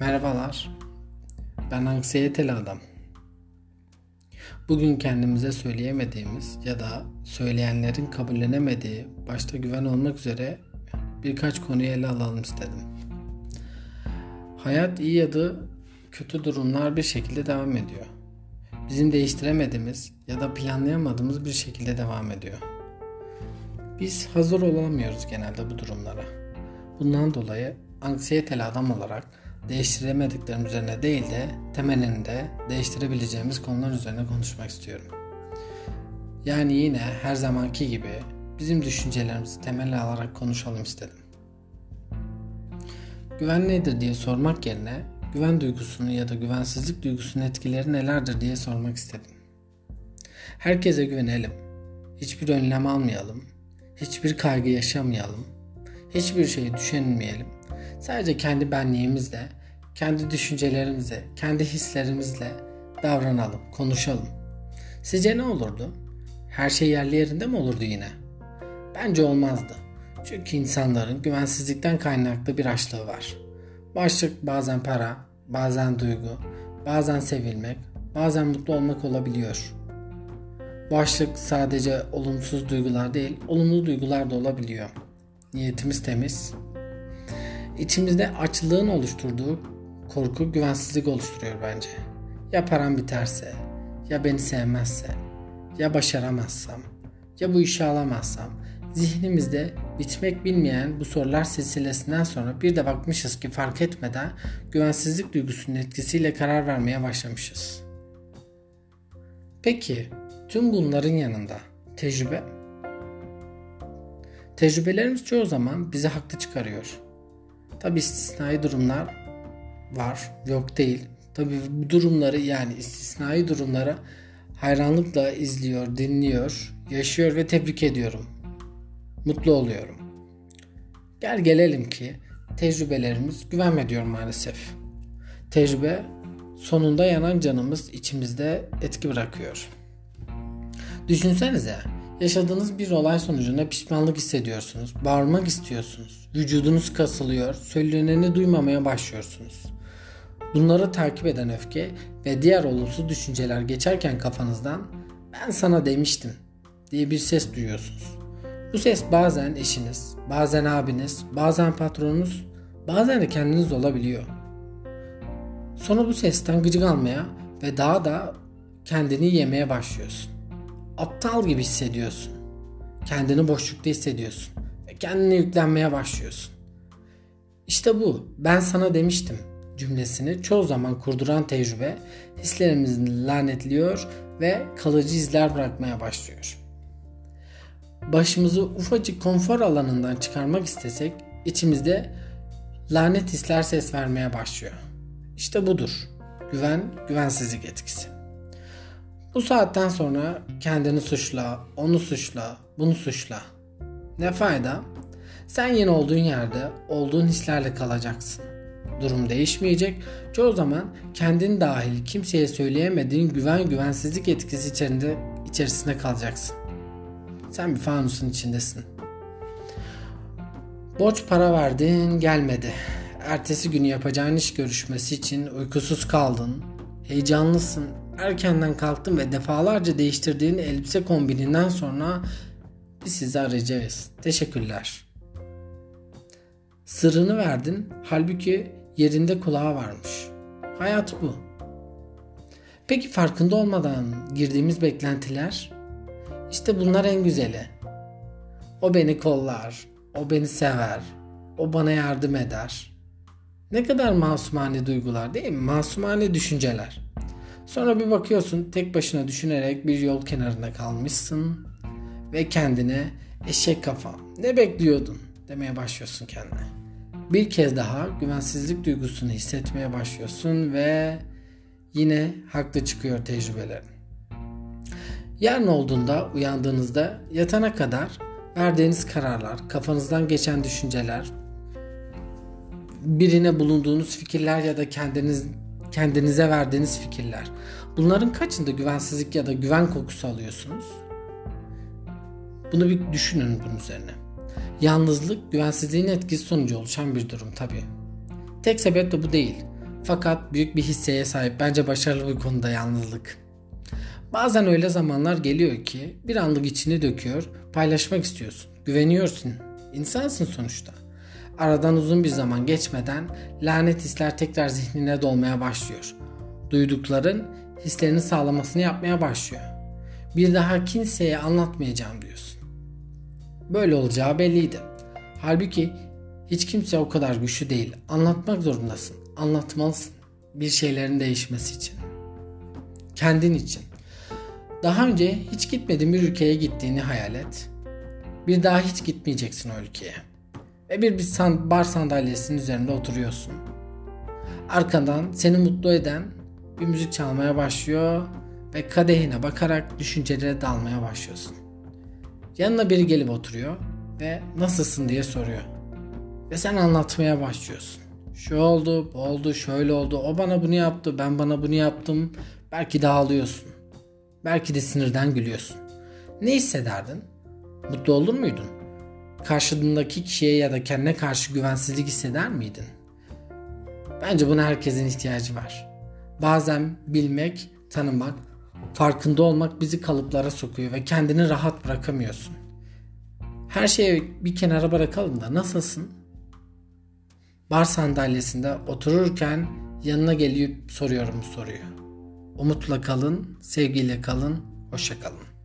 Merhabalar. Ben anksiyeteli adam. Bugün kendimize söyleyemediğimiz ya da söyleyenlerin kabullenemediği başta güven olmak üzere birkaç konuyu ele alalım istedim. Hayat iyi ya da kötü durumlar bir şekilde devam ediyor. Bizim değiştiremediğimiz ya da planlayamadığımız bir şekilde devam ediyor. Biz hazır olamıyoruz genelde bu durumlara. Bundan dolayı anksiyeteli adam olarak değiştiremediklerim üzerine değil de temelinde değiştirebileceğimiz konular üzerine konuşmak istiyorum. Yani yine her zamanki gibi bizim düşüncelerimizi temel alarak konuşalım istedim. Güven nedir diye sormak yerine güven duygusunu ya da güvensizlik duygusunun etkileri nelerdir diye sormak istedim. Herkese güvenelim. Hiçbir önlem almayalım. Hiçbir kaygı yaşamayalım. Hiçbir şeyi düşünmeyelim. Sadece kendi benliğimizle, kendi düşüncelerimizle, kendi hislerimizle davranalım, konuşalım. Sizce ne olurdu? Her şey yerli yerinde mi olurdu yine? Bence olmazdı. Çünkü insanların güvensizlikten kaynaklı bir açlığı var. Başlık bazen para, bazen duygu, bazen sevilmek, bazen mutlu olmak olabiliyor. Başlık sadece olumsuz duygular değil, olumlu duygular da olabiliyor. Niyetimiz temiz. İçimizde açlığın oluşturduğu korku güvensizlik oluşturuyor bence. Ya param biterse, ya beni sevmezse, ya başaramazsam, ya bu işi alamazsam, zihnimizde bitmek bilmeyen bu sorular silsilesinden sonra bir de bakmışız ki fark etmeden güvensizlik duygusunun etkisiyle karar vermeye başlamışız. Peki tüm bunların yanında tecrübe Tecrübelerimiz çoğu zaman bizi haklı çıkarıyor. Tabi istisnai durumlar var, yok değil. Tabi bu durumları yani istisnai durumlara hayranlıkla izliyor, dinliyor, yaşıyor ve tebrik ediyorum. Mutlu oluyorum. Gel gelelim ki tecrübelerimiz güvenme maalesef. Tecrübe sonunda yanan canımız içimizde etki bırakıyor. Düşünsenize yaşadığınız bir olay sonucunda pişmanlık hissediyorsunuz, bağırmak istiyorsunuz, vücudunuz kasılıyor, söyleneni duymamaya başlıyorsunuz. Bunları takip eden öfke ve diğer olumsuz düşünceler geçerken kafanızdan ben sana demiştim diye bir ses duyuyorsunuz. Bu ses bazen eşiniz, bazen abiniz, bazen patronunuz, bazen de kendiniz olabiliyor. Sonra bu sesten gıcık almaya ve daha da kendini yemeye başlıyorsun. Aptal gibi hissediyorsun. Kendini boşlukta hissediyorsun kendine yüklenmeye başlıyorsun. İşte bu. Ben sana demiştim cümlesini çoğu zaman kurduran tecrübe hislerimizi lanetliyor ve kalıcı izler bırakmaya başlıyor. Başımızı ufacık konfor alanından çıkarmak istesek içimizde lanet hisler ses vermeye başlıyor. İşte budur. Güven, güvensizlik etkisi. Bu saatten sonra kendini suçla, onu suçla, bunu suçla. Ne fayda? Sen yine olduğun yerde, olduğun hislerle kalacaksın. Durum değişmeyecek. Çoğu zaman kendin dahil kimseye söyleyemediğin güven güvensizlik etkisi içerisinde, içerisinde kalacaksın. Sen bir fanusun içindesin. Borç para verdin gelmedi. Ertesi günü yapacağın iş görüşmesi için uykusuz kaldın. Heyecanlısın. Erkenden kalktın ve defalarca değiştirdiğin elbise kombininden sonra biz sizi arayacağız. Teşekkürler. Sırrını verdin halbuki yerinde kulağı varmış. Hayat bu. Peki farkında olmadan girdiğimiz beklentiler? İşte bunlar en güzeli. O beni kollar, o beni sever, o bana yardım eder. Ne kadar masumane duygular değil mi? Masumane düşünceler. Sonra bir bakıyorsun tek başına düşünerek bir yol kenarında kalmışsın ve kendine eşek kafa ne bekliyordun demeye başlıyorsun kendine bir kez daha güvensizlik duygusunu hissetmeye başlıyorsun ve yine haklı çıkıyor tecrübelerin. Yarın olduğunda uyandığınızda yatana kadar verdiğiniz kararlar, kafanızdan geçen düşünceler, birine bulunduğunuz fikirler ya da kendiniz kendinize verdiğiniz fikirler. Bunların kaçında güvensizlik ya da güven kokusu alıyorsunuz? Bunu bir düşünün bunun üzerine. Yalnızlık güvensizliğin etkisi sonucu oluşan bir durum tabi. Tek sebep de bu değil. Fakat büyük bir hisseye sahip bence başarılı bir konuda yalnızlık. Bazen öyle zamanlar geliyor ki bir anlık içini döküyor, paylaşmak istiyorsun. Güveniyorsun. İnsansın sonuçta. Aradan uzun bir zaman geçmeden lanet hisler tekrar zihnine dolmaya başlıyor. Duydukların hislerini sağlamasını yapmaya başlıyor. Bir daha kimseye anlatmayacağım diyorsun. Böyle olacağı belliydi. Halbuki hiç kimse o kadar güçlü değil. Anlatmak zorundasın. Anlatmalısın. Bir şeylerin değişmesi için. Kendin için. Daha önce hiç gitmediğin bir ülkeye gittiğini hayal et. Bir daha hiç gitmeyeceksin o ülkeye. Ve bir, bir bar sandalyesinin üzerinde oturuyorsun. Arkandan seni mutlu eden bir müzik çalmaya başlıyor ve kadehine bakarak düşüncelere dalmaya başlıyorsun. Yanına biri gelip oturuyor ve nasılsın diye soruyor. Ve sen anlatmaya başlıyorsun. Şu oldu, bu oldu, şöyle oldu. O bana bunu yaptı, ben bana bunu yaptım. Belki de ağlıyorsun. Belki de sinirden gülüyorsun. Ne hissederdin? Mutlu olur muydun? Karşındaki kişiye ya da kendine karşı güvensizlik hisseder miydin? Bence buna herkesin ihtiyacı var. Bazen bilmek, tanımak, farkında olmak bizi kalıplara sokuyor ve kendini rahat bırakamıyorsun. Her şeyi bir kenara bırakalım da nasılsın? Bar sandalyesinde otururken yanına gelip soruyorum bu soruyu. Umutla kalın, sevgiyle kalın, hoşça kalın.